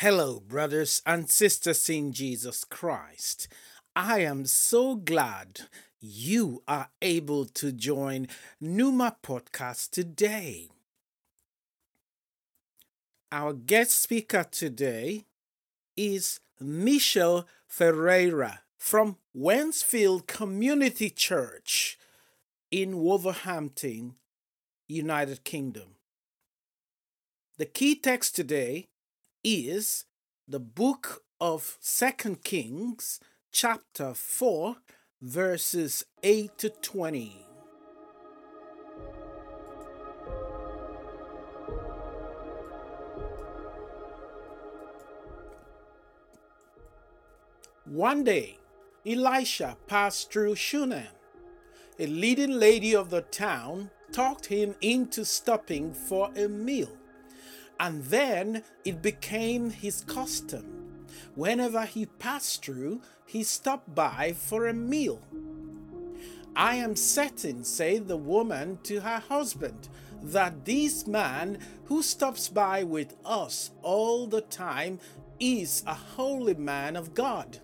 Hello, brothers and sisters in Jesus Christ. I am so glad you are able to join Numa Podcast today. Our guest speaker today is Michelle Ferreira from Wednesfield Community Church in Wolverhampton, United Kingdom. The key text today is the book of Second Kings, chapter 4, verses 8 to 20. One day, Elisha passed through Shunem. A leading lady of the town talked him into stopping for a meal. And then it became his custom. Whenever he passed through, he stopped by for a meal. I am certain, said the woman to her husband, that this man who stops by with us all the time is a holy man of God.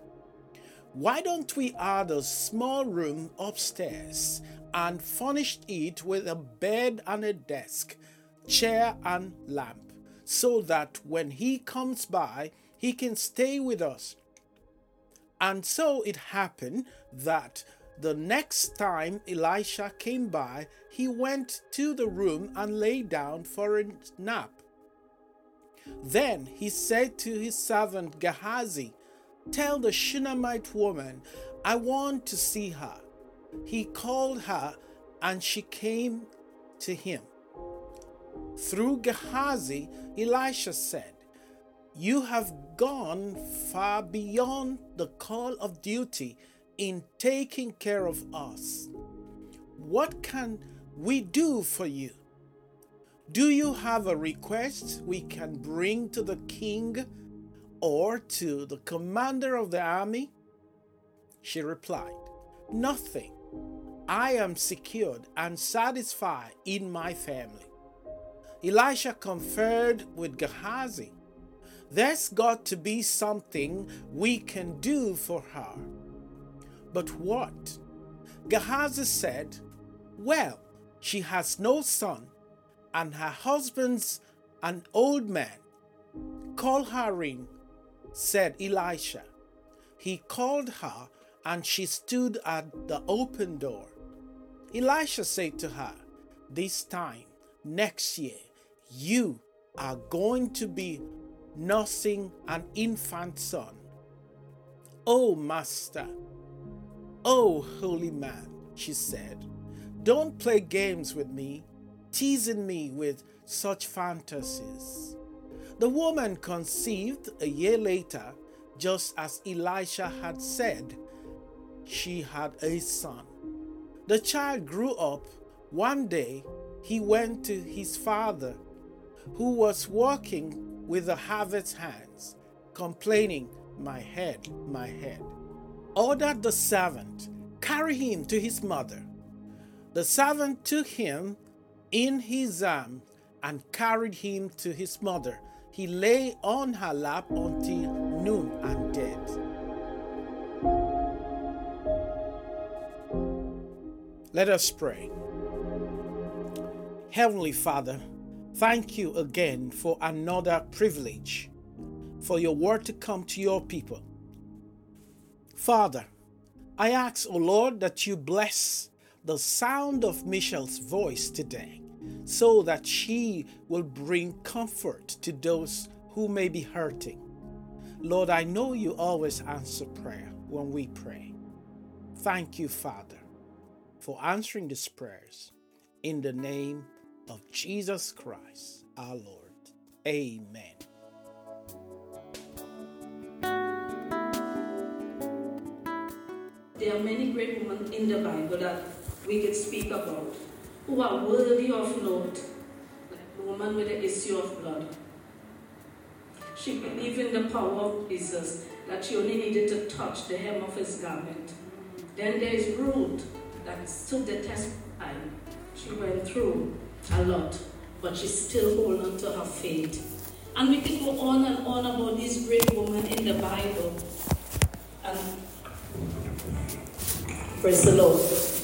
Why don't we add a small room upstairs and furnish it with a bed and a desk, chair and lamp? So that when he comes by, he can stay with us. And so it happened that the next time Elisha came by, he went to the room and lay down for a nap. Then he said to his servant Gehazi, Tell the Shunammite woman, I want to see her. He called her, and she came to him. Through Gehazi, Elisha said, You have gone far beyond the call of duty in taking care of us. What can we do for you? Do you have a request we can bring to the king or to the commander of the army? She replied, Nothing. I am secured and satisfied in my family. Elisha conferred with Gehazi. There's got to be something we can do for her. But what? Gehazi said, Well, she has no son, and her husband's an old man. Call her in, said Elisha. He called her, and she stood at the open door. Elisha said to her, This time next year, you are going to be nursing an infant son. Oh, Master, oh, holy man, she said, don't play games with me, teasing me with such fantasies. The woman conceived a year later, just as Elisha had said. She had a son. The child grew up. One day, he went to his father who was walking with the harvest hands, complaining, My head, my head. Ordered the servant, Carry him to his mother. The servant took him in his arm and carried him to his mother. He lay on her lap until noon and dead. Let us pray. Heavenly Father, Thank you again for another privilege for your word to come to your people. Father, I ask, O oh Lord, that you bless the sound of Michelle's voice today so that she will bring comfort to those who may be hurting. Lord, I know you always answer prayer when we pray. Thank you, Father, for answering these prayers. In the name of Jesus Christ our Lord. Amen. There are many great women in the Bible that we could speak about who are worthy of note. Like the woman with the issue of blood. She believed in the power of Jesus, that she only needed to touch the hem of his garment. Then there is Ruth that stood the test of time. She went through a lot, but she still hold on to her faith. And we could go on and on about these great women in the Bible. And praise the Lord.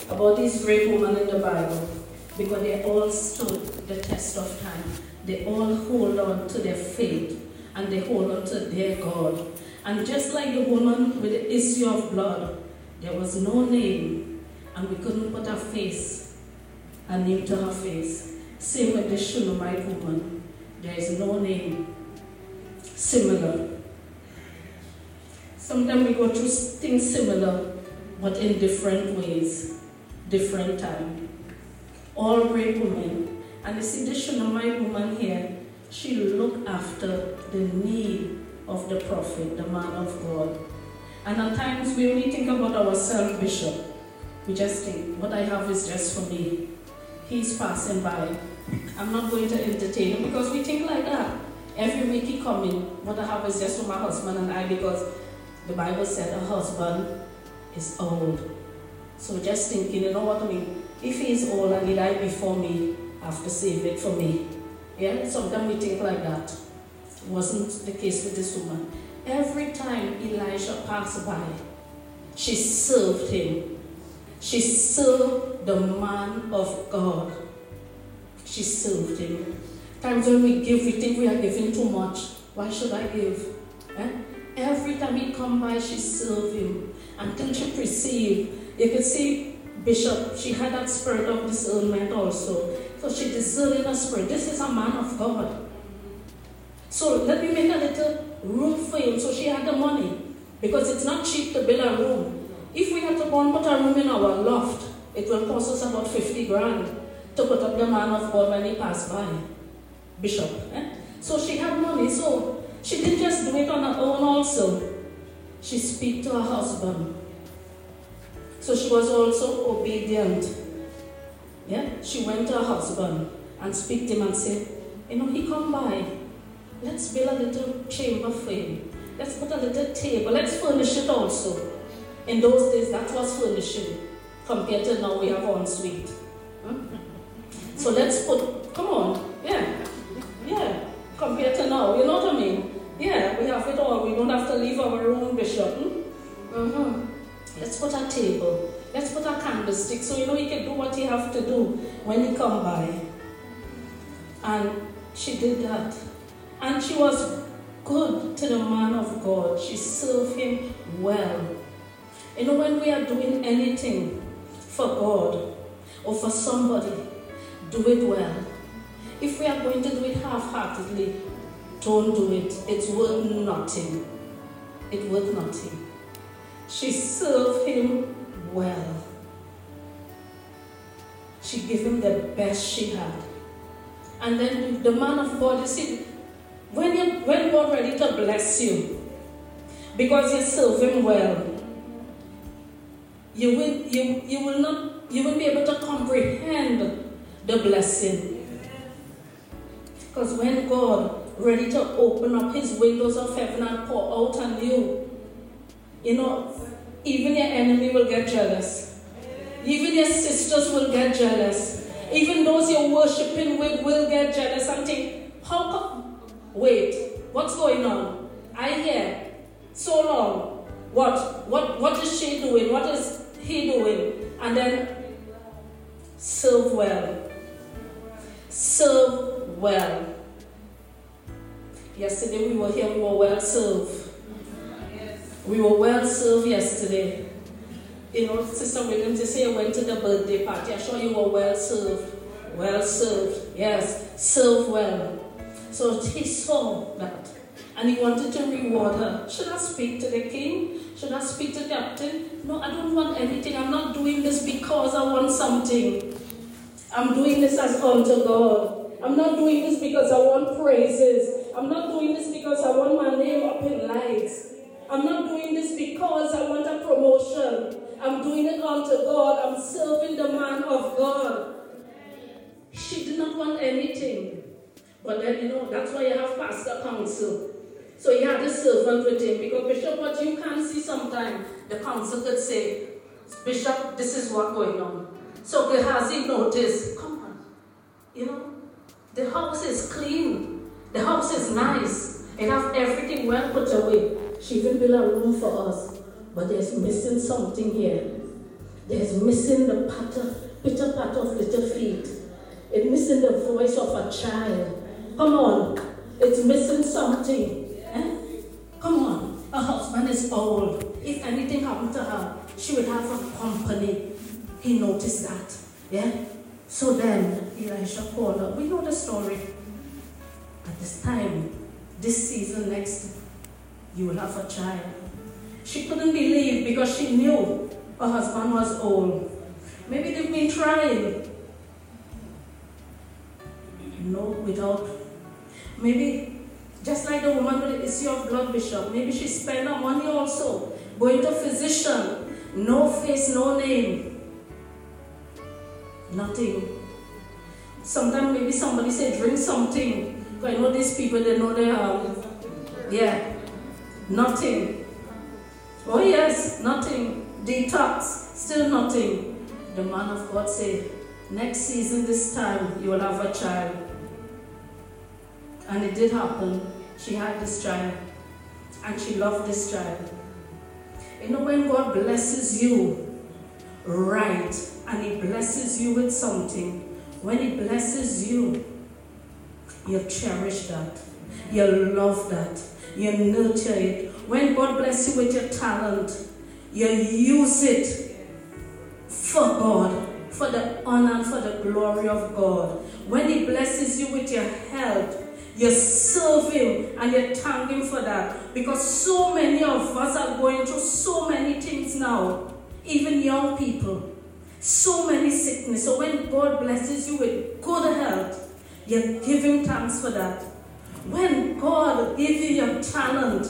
About these great women in the Bible. Because they all stood the test of time. They all hold on to their faith and they hold on to their God. And just like the woman with the issue of blood, there was no name, and we couldn't put a face, a name to her face. Same with the Shunammite woman. There is no name similar. Sometimes we go through things similar, but in different ways, different time. All great women. And you see, the Shunammite woman here, she looked after the need of the prophet, the man of God. And at times we only think about ourselves, Bishop. We just think, what I have is just for me. He's passing by. I'm not going to entertain him because we think like that. Every week he coming, what I have is just for my husband and I because the Bible said a husband is old. So just thinking, you know what I mean? If he is old and he died before me, I have to save it for me. Yeah, sometimes we think like that. Wasn't the case with this woman. Every time Elijah passed by, she served him. She served the man of God. She served him. Times when we give, we think we are giving too much. Why should I give? Eh? Every time he come by, she served him until she perceived. You could see Bishop, she had that spirit of discernment also. So she discerned her spirit. This is a man of God. So let me make a little room for him. So she had the money. Because it's not cheap to build a room. If we had to put a room in our loft, it will cost us about 50 grand to put up the man of God when he passed by. Bishop. Eh? So she had money. So she didn't just do it on her own also. She speak to her husband. So she was also obedient. Yeah? She went to her husband and speak to him and said, you know, he come by. Let's build a little chamber for him. Let's put a little table. Let's furnish it also. In those days, that was furnishing. Compared to now, we have ensuite. So let's put, come on, yeah, yeah, compared to now, you know what I mean? Yeah, we have it all. We don't have to leave our room, Bishop. Hmm? Mm-hmm. Let's put a table. Let's put a candlestick so you know he can do what he have to do when he come by. And she did that. And she was good to the man of God. She served him well. You know, when we are doing anything for God or for somebody, do it well. If we are going to do it half-heartedly, don't do it. It's worth nothing. It's worth nothing. She served him well. She gave him the best she had. And then the man of God, you see, when, you, when God ready to bless you, because you serve him well, you will, you, you will not, you will be able to comprehend the blessing. Because when God ready to open up his windows of heaven and pour out on you, you know, even your enemy will get jealous. Even your sisters will get jealous. Even those you're worshiping with will get jealous and think, how come? Wait, what's going on? I hear so long. What? What? What is she doing? What is he doing? And then serve well. Serve well. Yesterday we were here, we were well served. We were well served yesterday. You know, Sister Williams, you say you went to the birthday party. I'm sure you were well served. Well served. Yes, serve well. So he saw that. And he wanted to reward her. Should I speak to the king? Should I speak to the captain? No, I don't want anything. I'm not doing this because I want something. I'm doing this as unto God. I'm not doing this because I want praises. I'm not doing this because I want my name up in lights. I'm not doing this because I want a promotion. I'm doing it unto God. I'm serving the man of God. She did not want anything. But then, you know, that's why you have pastor council. So he had a servant with him because Bishop, what you can see sometimes, the council could say, Bishop, this is what going on. So Gehazi noticed, come on, you know, the house is clean, the house is nice, it have everything well put away. She even built a room for us, but there's missing something here. There's missing the patter, pitter patter of little feet. It's missing the voice of a child. Come on, it's missing something. Eh? Come on, her husband is old. If anything happened to her, she would have a company. He noticed that. Yeah? So then Elisha called her. We know the story. At this time, this season next, you will have a child. She couldn't believe because she knew her husband was old. Maybe they've been trying. No, without. Maybe just like the woman with the issue of blood, Bishop, maybe she spent her money also going to physician, no face, no name, nothing. Sometimes maybe somebody say drink something. I know these people, they know they have, yeah, nothing. Oh yes, nothing. Detox, still nothing. The man of God said, next season, this time, you will have a child. And it did happen. She had this child. And she loved this child. You know, when God blesses you right, and He blesses you with something, when He blesses you, you cherish that. You love that. You nurture it. When God bless you with your talent, you use it for God, for the honor and for the glory of God. When He blesses you with your health, you serve Him and you thank Him for that. Because so many of us are going through so many things now, even young people. So many sickness. So when God blesses you with good health, you give Him thanks for that. When God gives you your talent,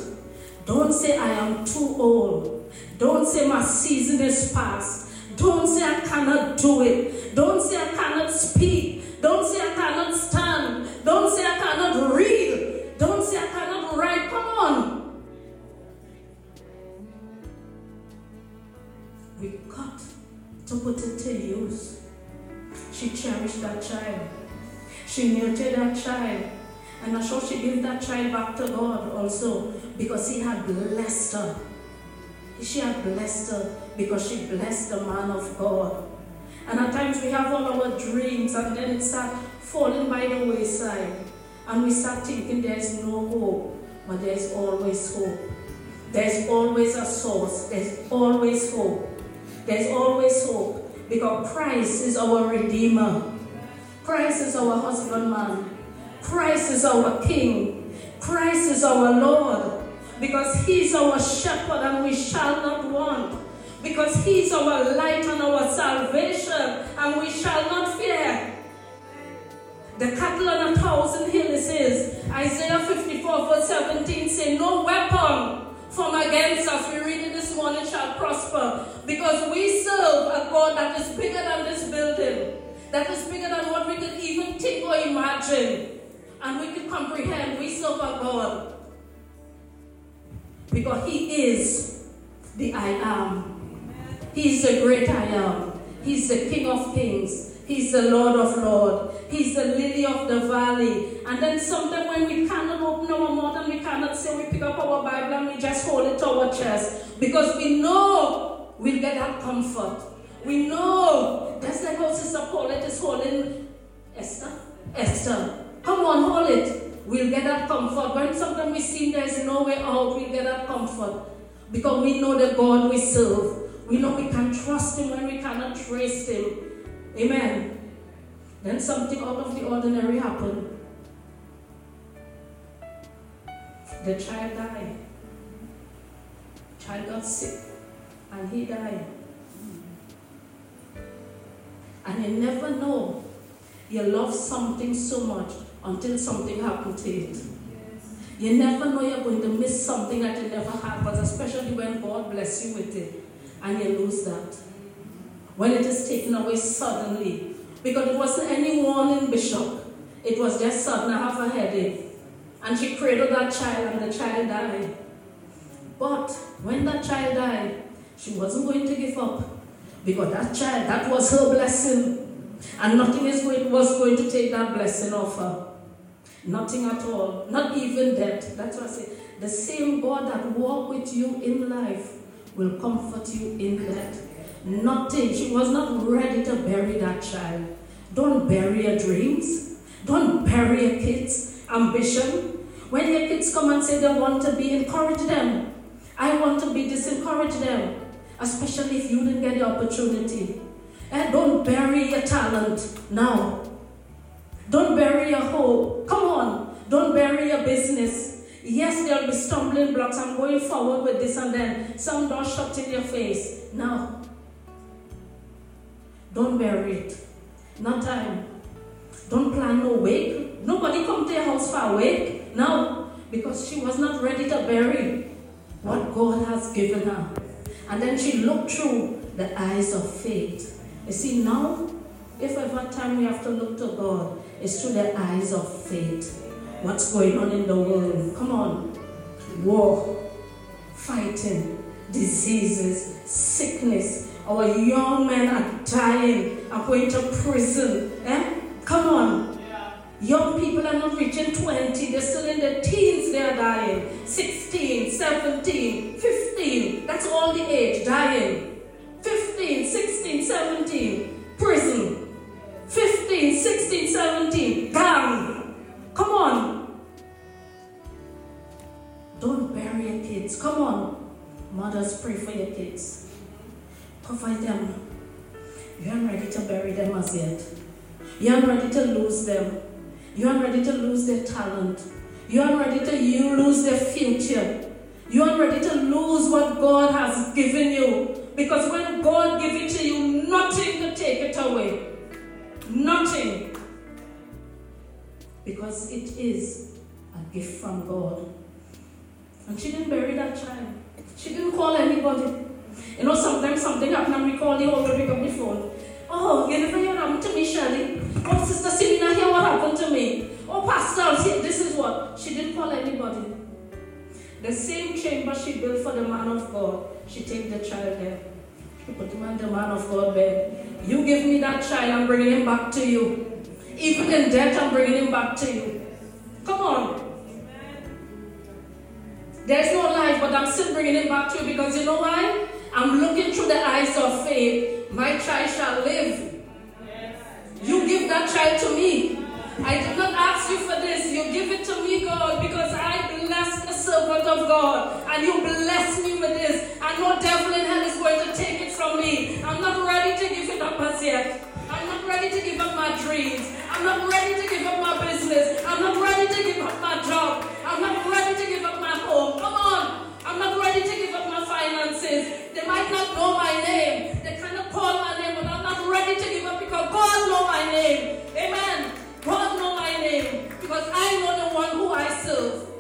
don't say, I am too old. Don't say, my season is past. Don't say, I cannot do it. Don't say, I cannot speak. Don't say, I cannot stand. Don't say, I cannot read. Don't say, I cannot write. Come on. We got to put it to use. She cherished that child. She nurtured that child. And I'm sure she gave that child back to God also because He had blessed her. She had blessed her because she blessed the man of God. And at times we have all our dreams and then it starts falling by the wayside. And we start thinking there's no hope, but there's always hope. There's always a source. There's always hope. There's always hope because Christ is our Redeemer. Christ is our husbandman. Christ is our King. Christ is our Lord. Because He's our shepherd and we shall not want. Because He's our light and our salvation and we shall not fear. The cattle on a thousand hills says, Isaiah 54 verse 17 say, No weapon from against us, we read morning, shall prosper. Because we serve a God that is bigger than this building. That is bigger than what we could even think or imagine. And we could comprehend. We serve a God. Because He is the I am. He's the great I am. He's the King of kings. He's the Lord of lords. He's the lily of the valley. And then sometimes when we cannot open our mouth and we cannot say, we pick up our Bible and we just hold it to our chest. Because we know we'll get that comfort. We know. That's like how Sister Paulette is holding Esther. Esther. Come on, hold it. We'll get that comfort. When sometimes we see there's no way out, we'll get that comfort. Because we know the God we serve. We know we can trust Him when we cannot trace Him. Amen. Then something out of the ordinary happened. The child died. Child got sick and he died. And you never know You love something so much until something happens to it. You never know you're going to miss something that you never had, but especially when God bless you with it and you lose that. When it is taken away suddenly. Because it wasn't any warning, Bishop. It was just sudden. I have a headache. And she cradled that child, and the child died. But when that child died, she wasn't going to give up. Because that child, that was her blessing. And nothing is going, was going to take that blessing off her. Nothing at all. Not even death. That's what I say. The same God that walked with you in life will comfort you in death. Nothing. She was not ready to bury that child. Don't bury your dreams. Don't bury your kids' ambition. When your kids come and say they want to be, encourage them. I want to be, disencourage them. Especially if you didn't get the opportunity. And don't bury your talent now. Don't bury your hope. Come on. Don't bury your business. Yes, there'll be stumbling blocks. I'm going forward with this and then some doors shut in your face. Now, don't bury it. Not time. Don't plan no wake. Nobody come to your house for a wake. Now, because she was not ready to bury what God has given her. And then she looked through the eyes of faith. You see, now, if ever time we have to look to God, it's through the eyes of faith. What's going on in the world? Come on. War, fighting, diseases, sickness. Our young men are dying, are going to prison. Eh? Come on. Young people are not reaching 20, they're still in their teens, they're dying. 16, 17, 15, that's all the age, dying. 15, 16, 17, prison. 15, 16, 17, gang. Come on. Don't bury your kids. Come on. Mothers, pray for your kids. Cover them. You aren't ready to bury them as yet. You aren't ready to lose them. You aren't ready to lose their talent. You aren't ready to you lose their future. You aren't ready to lose what God has given you. Because when God gives it to you, nothing can take it away. Nothing. Because it is a gift from God. And she didn't bury that child. She didn't call anybody. You know, sometimes something happened and we call the the phone. Oh, you what happened to me, Shirley. Oh, Sister Selena, hear what happened to me. Oh, Pastor, see, this is what. She didn't call anybody. The same chamber she built for the man of God, she take the child there. She put him in the man of God bed. You give me that child, I'm bringing him back to you. Even in death, I'm bringing him back to you. Come on. There's no life, but I'm still bringing him back to you because you know why? I'm looking through the eyes of faith. My child shall live. You give that child to me. I did not ask you for this. You give it to me, God, because I bless the servant of God. And you bless me with this. And no devil in hell is going to take it from me. I'm not ready to give it up as yet. I'm not ready to give up my dreams. I'm not ready to give up my business. I'm not ready to give up my job. I'm not ready to give up my home. Come on. I'm not ready to give up my finances. They might not know my name. They call my name, but I'm not ready to give up because God knows my name. Amen. God knows my name because I know the one who I serve.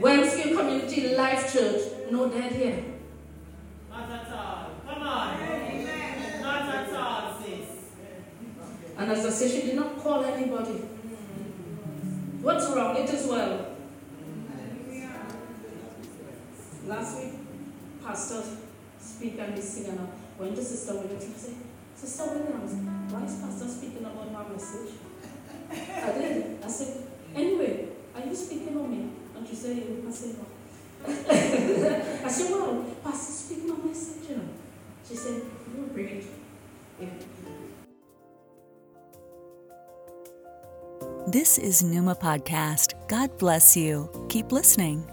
Wednesfield Community Life Church. No dead here. Not at all. Come on. Not at all, sis. And as I said, she did not call anybody. What's wrong? It is well. Last week, Pastor speak and he sing and I went to Sister Williams and said, Sister Williams, why is Pastor speaking about my message? I did. I said, anyway, are you speaking on me? She said, yeah. I said, well, Pastor speaking on message, you know. She said, you bring it. Yeah. This is Numa Podcast. God bless you. Keep listening.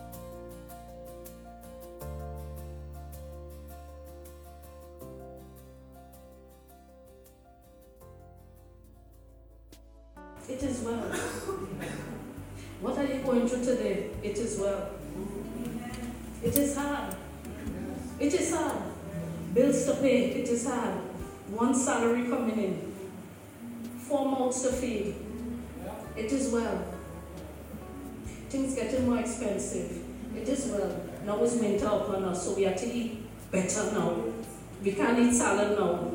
In. Four mouths to feed. It is well. Things getting more expensive. It is well. Now it's winter upon us, so we have to eat better now. We can't eat salad now.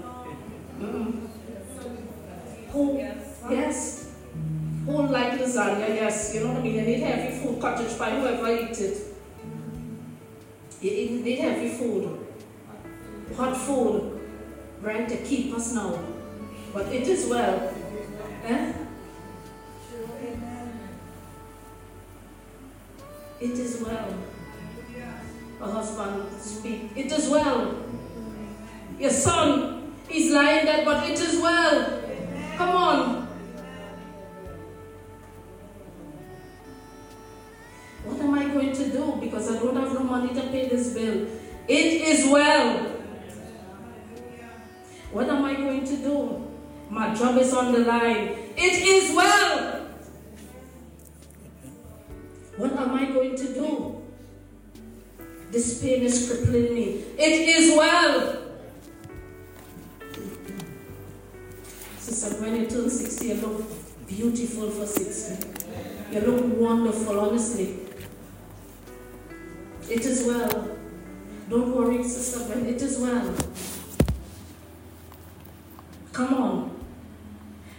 Mm-mm. Who? Yes. Who like lasagna? Yes. You know what I mean? You need heavy food, cottage pie, whoever eat it. You need heavy food. Hot food. Right? To keep us now. But it is well. Eh? It is well. A husband speak. It is well. Your son is lying dead, but it is well. Come on. What am I going to do? Because I don't have no money to pay this bill. It is well. What am I going to do? My job is on the line. It is well. What am I going to do? This pain is crippling me. It is well. Sister Gwen, you turn 60, you look beautiful for 60. You look wonderful, honestly. It is well. Don't worry, Sister Gwen, it is well. Come on.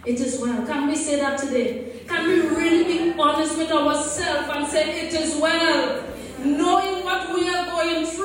It is well. Can we say that today? Can we really be honest with ourselves and say it is well? Knowing what we are going through.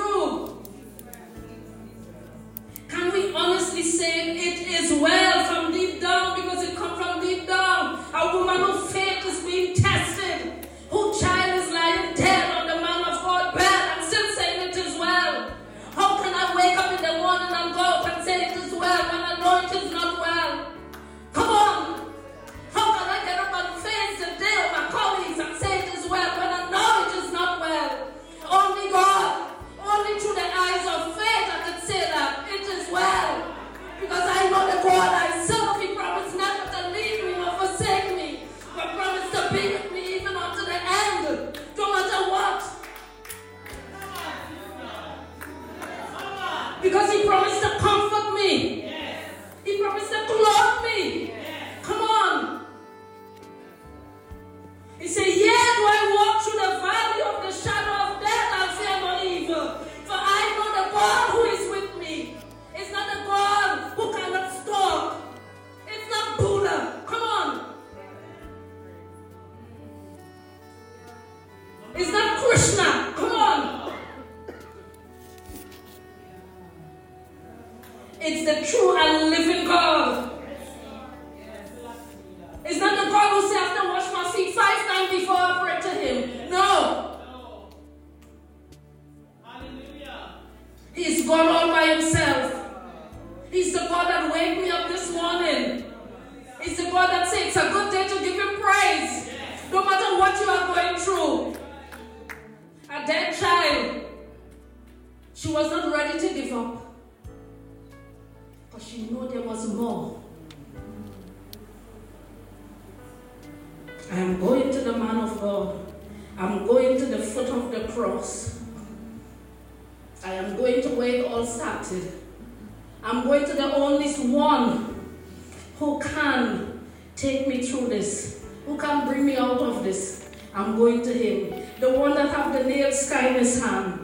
His hand.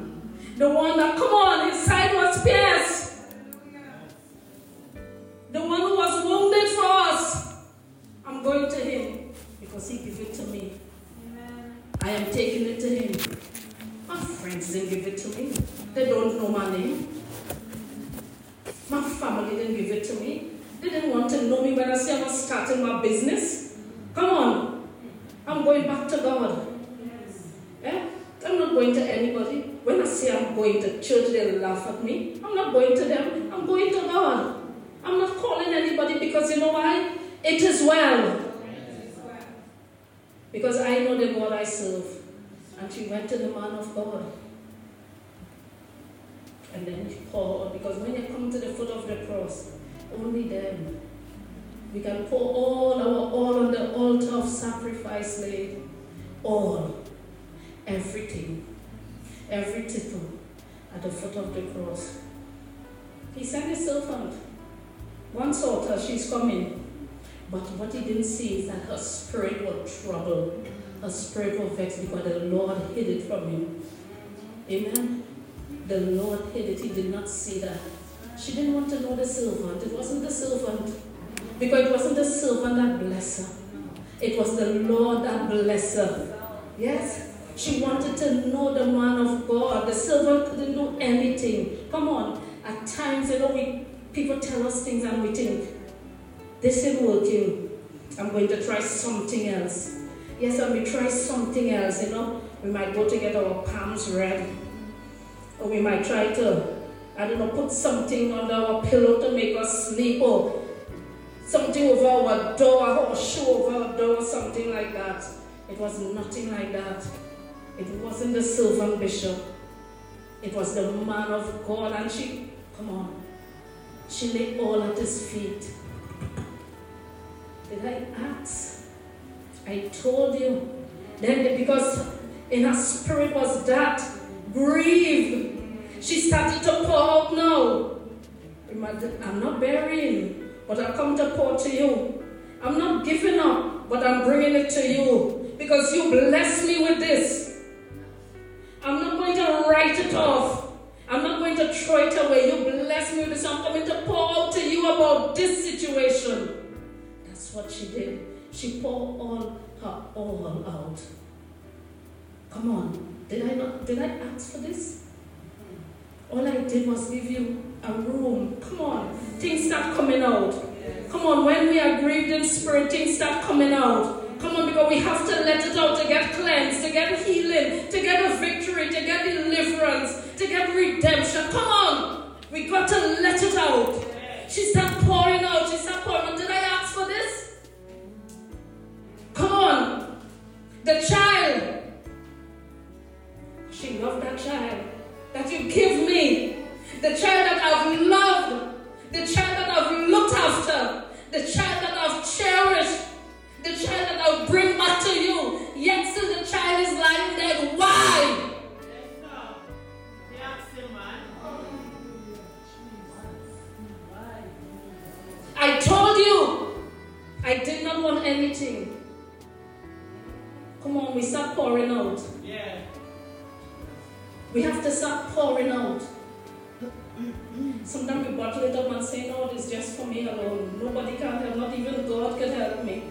The one that, come on, his side was. Amen. The Lord hid it. He did not see that. She didn't want to know the servant. It wasn't the servant. Because it wasn't the servant that blessed her. It was the Lord that blessed her. Yes? She wanted to know the man of God. The servant couldn't do anything. Come on. At times, you know, we people tell us things and we think, this isn't working. I'm going to try something else. Yes, and we try something else, you know. We might go to get our palms read. Or we might try to, I don't know, put something under our pillow to make us sleep. Or something over our door, or shoe over our door, something like that. It was nothing like that. It wasn't the servant bishop. It was the man of God. And she, come on, she lay all at his feet. Did I ask? I told you. Then because in her spirit was that grief. She started to pour out now. I'm not burying, but I come to pour to you. I'm not giving up, but I'm bringing it to you because you blessed me with this. I'm not going to write it off. I'm not going to throw it away. You bless me with this. I'm coming to pour out to you about this situation. That's what she did. She poured all her all out. Come on. Did I not did I ask for this? All I did was give you a room. Come on. Things start coming out. Come on, when we are grieved in spirit, things start coming out. Come on, because we have to let it out to get cleansed, to get healing, to get a victory, to get deliverance, to get redemption. Come on. We got to let it out. She started pouring out. She started pouring out. Did I ask for this? Come on. The child. She loved that child that you give me. The child that I've loved. The child that I've looked after. The child that I've cherished. The child that I'll bring back to you. Yet still the child is lying dead. Why? I told you I did not want anything. Come on, we start pouring out. Yeah. We have to start pouring out. Sometimes we bottle it up and say, no, it's just for me alone. Nobody can help, not even God can help me.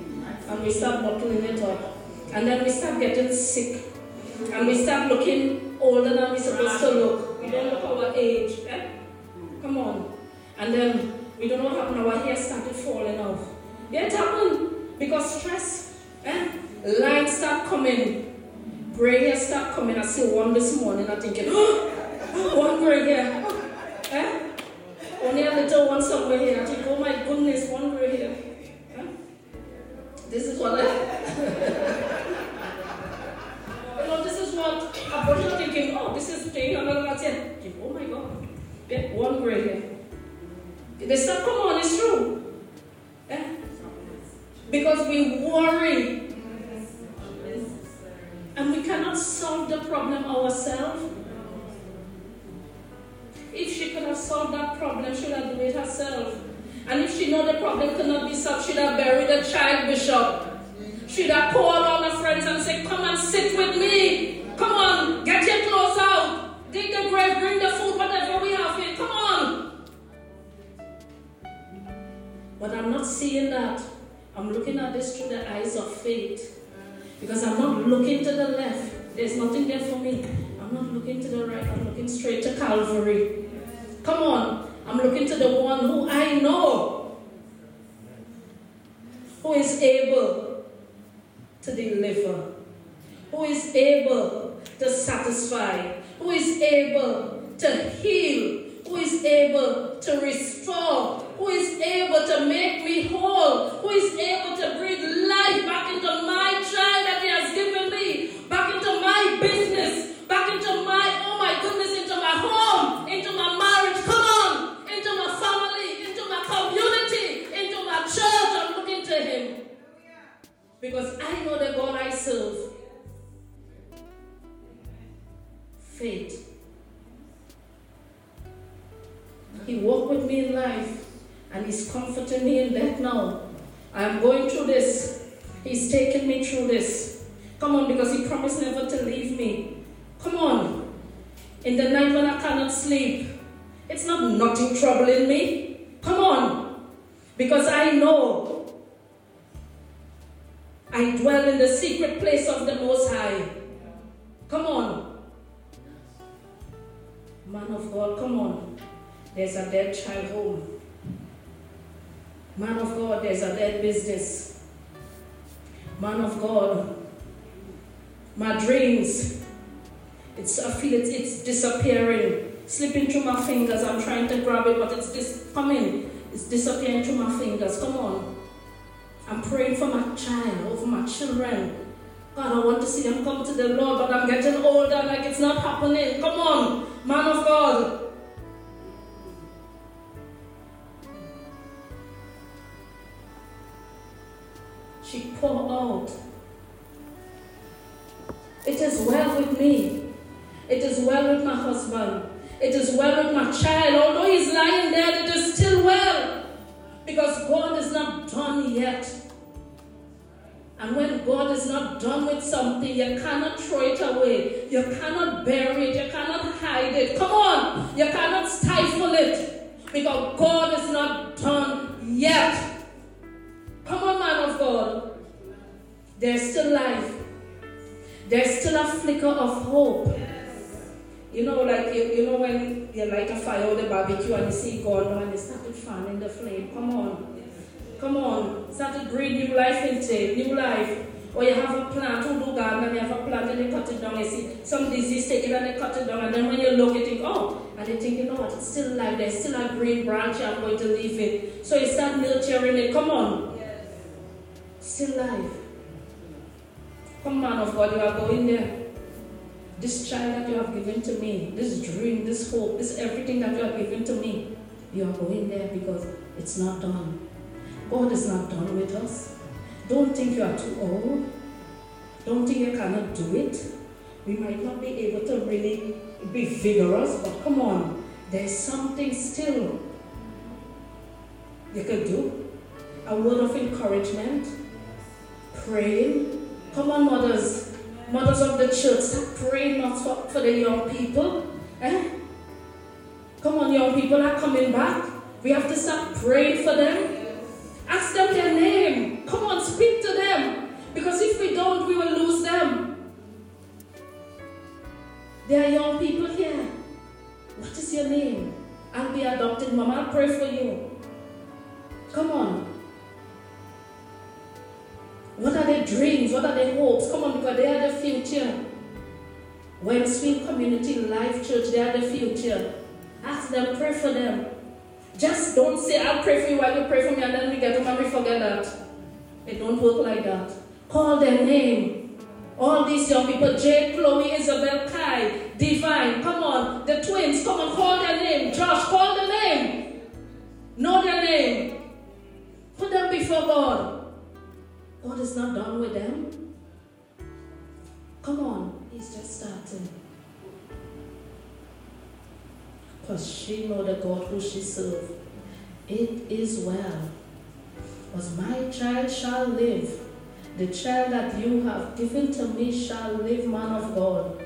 And we start bottling it up. And then we start getting sick. And we start looking older than we're supposed to look. We don't look our age. Eh? Come on. And then we don't know what happened. Our hair started falling off. Yeah, it happened because stress. Eh? Lines start coming. Gray hair start coming. I see one this morning. I'm thinking, oh, one gray hair. Eh? Only a little one somewhere here. I think, oh my goodness, one gray hair. Eh? This is what I. you know, this is what I'm thinking, oh, this is thing. I'm not saying, oh my God. Yeah, one gray hair. They start, come on, it's true. Eh? Because we worry. And we cannot solve the problem ourselves. If she could have solved that problem, she would have done it herself. And if she know the problem could not be solved, she'd have buried the child, Bishop. She'd have called all her friends and said, Come and sit with me. Come on, get your clothes out. Dig the grave, bring the food, whatever we have here. Come on. But I'm not seeing that. I'm looking at this through the eyes of faith. Because I'm not looking to the left. There's nothing there for me. I'm not looking to the right. I'm looking straight to Calvary. Come on. I'm looking to the one who I know. Who is able to deliver. Who is able to satisfy. Who is able to heal. Who is able to restore. Who is able to make me whole. Who is able to breathe life back into my child that He has given me. Back into my business. Back into my, oh my goodness, into my home. Into my marriage. Come on. Into my family. Into my community. Into my church. I'm looking to Him. Because I know the God I serve. Faith. He walked with me in life and He's comforting me in death now. I'm going through this. He's taken me through this. Come on, because He promised never to leave me. Come on. In the night when I cannot sleep, it's not nothing troubling me. Come on. Because I know I dwell in the secret place of the Most High. Come on. Man of God, come on. There's a dead child home. Man of God, there's a dead business. Man of God, my dreams, it's I feel it's, it's disappearing, slipping through my fingers. I'm trying to grab it, but it's dis- coming. It's disappearing through my fingers. Come on. I'm praying for my child, over my children. God, I want to see them come to the Lord, but I'm getting older, like it's not happening. Come on, man of God. She poured out. It is well with me. It is well with my husband. It is well with my child. Although he's lying there, it is still well. Because God is not done yet. And when God is not done with something, you cannot throw it away. You cannot bury it. You cannot hide it. Come on. You cannot stifle it. Because God is not done yet. Come on, man of God. There's still life. There's still a flicker of hope. You know, like you, you know when you light a fire or the barbecue and you see God and you started fanning the flame. Come on. Come on. Start to breathe new life into it. New life. Or you have a plant, who do garden and you have a plant and they cut it down. You see some disease take it and they cut it down. And then when you look, you think, oh, and they think, you know what, it's still alive. There's still a green branch I'm going to leave it. So you start nurturing it. Come on. Still alive. Come man of God, you are going there. This child that you have given to me, this dream, this hope, this everything that you have given to me, you are going there because it's not done. God is not done with us. Don't think you are too old. Don't think you cannot do it. We might not be able to really be vigorous, but come on, there's something still you could do. A word of encouragement, praying. Come on, mothers, mothers of the church, start praying not for, for the young people. Eh? Come on, young people are coming back. We have to start praying for them. Ask them their name. Come on, speak to them. Because if we don't, we will lose them. There are young people here. What is your name? I'll be adopted, Mama. I'll pray for you. Come on. Dreams? What are their hopes? Come on, because they are the future. When Wellspring Community Life Church, they are the future. Ask them, pray for them. Just don't say, I'll pray for you while you pray for me, and then we get home and we forget that. It don't work like that. Call their name. All these young people, Jade, Chloe, Isabel, Kai, Divine, come on. The twins, come on, call their name. Josh, call the name. Know their name. Put them before God. God is not done with them. Come on, He's just starting. Because she know the God who she serves. It is well. Because my child shall live. The child that you have given to me shall live, man of God.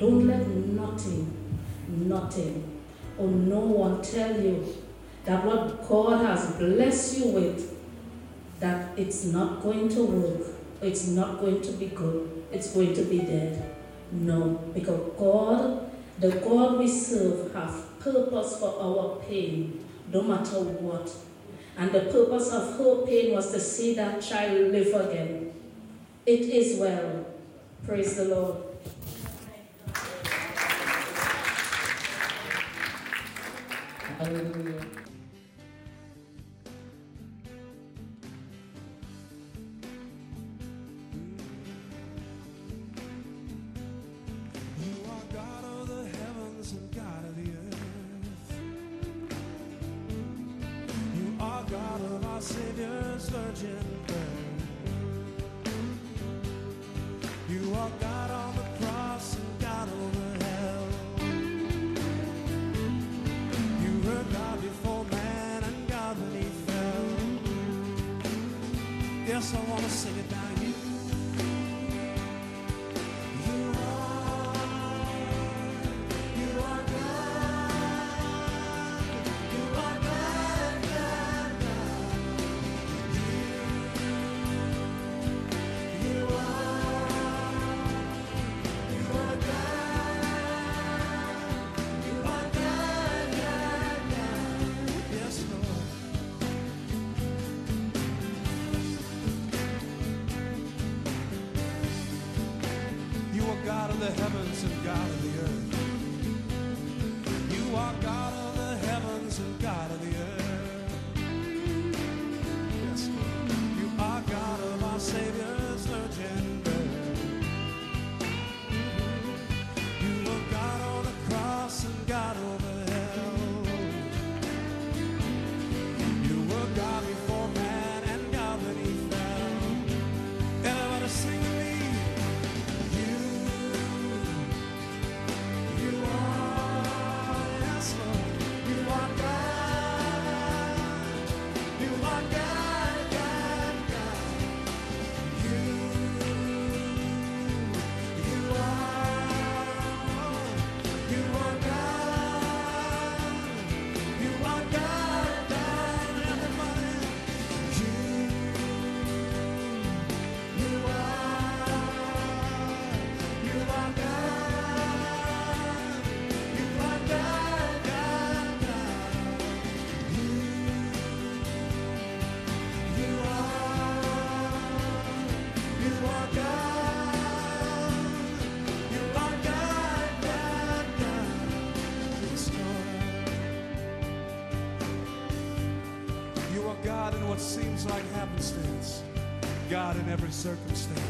Don't let nothing, nothing, or no one tell you that what God has blessed you with, that it's not going to work, it's not going to be good, it's going to be dead. No, because God, the God we serve, have purpose for our pain, no matter what. And the purpose of her pain was to see that child live again. It is well. Praise the Lord. Hallelujah. Circumstance.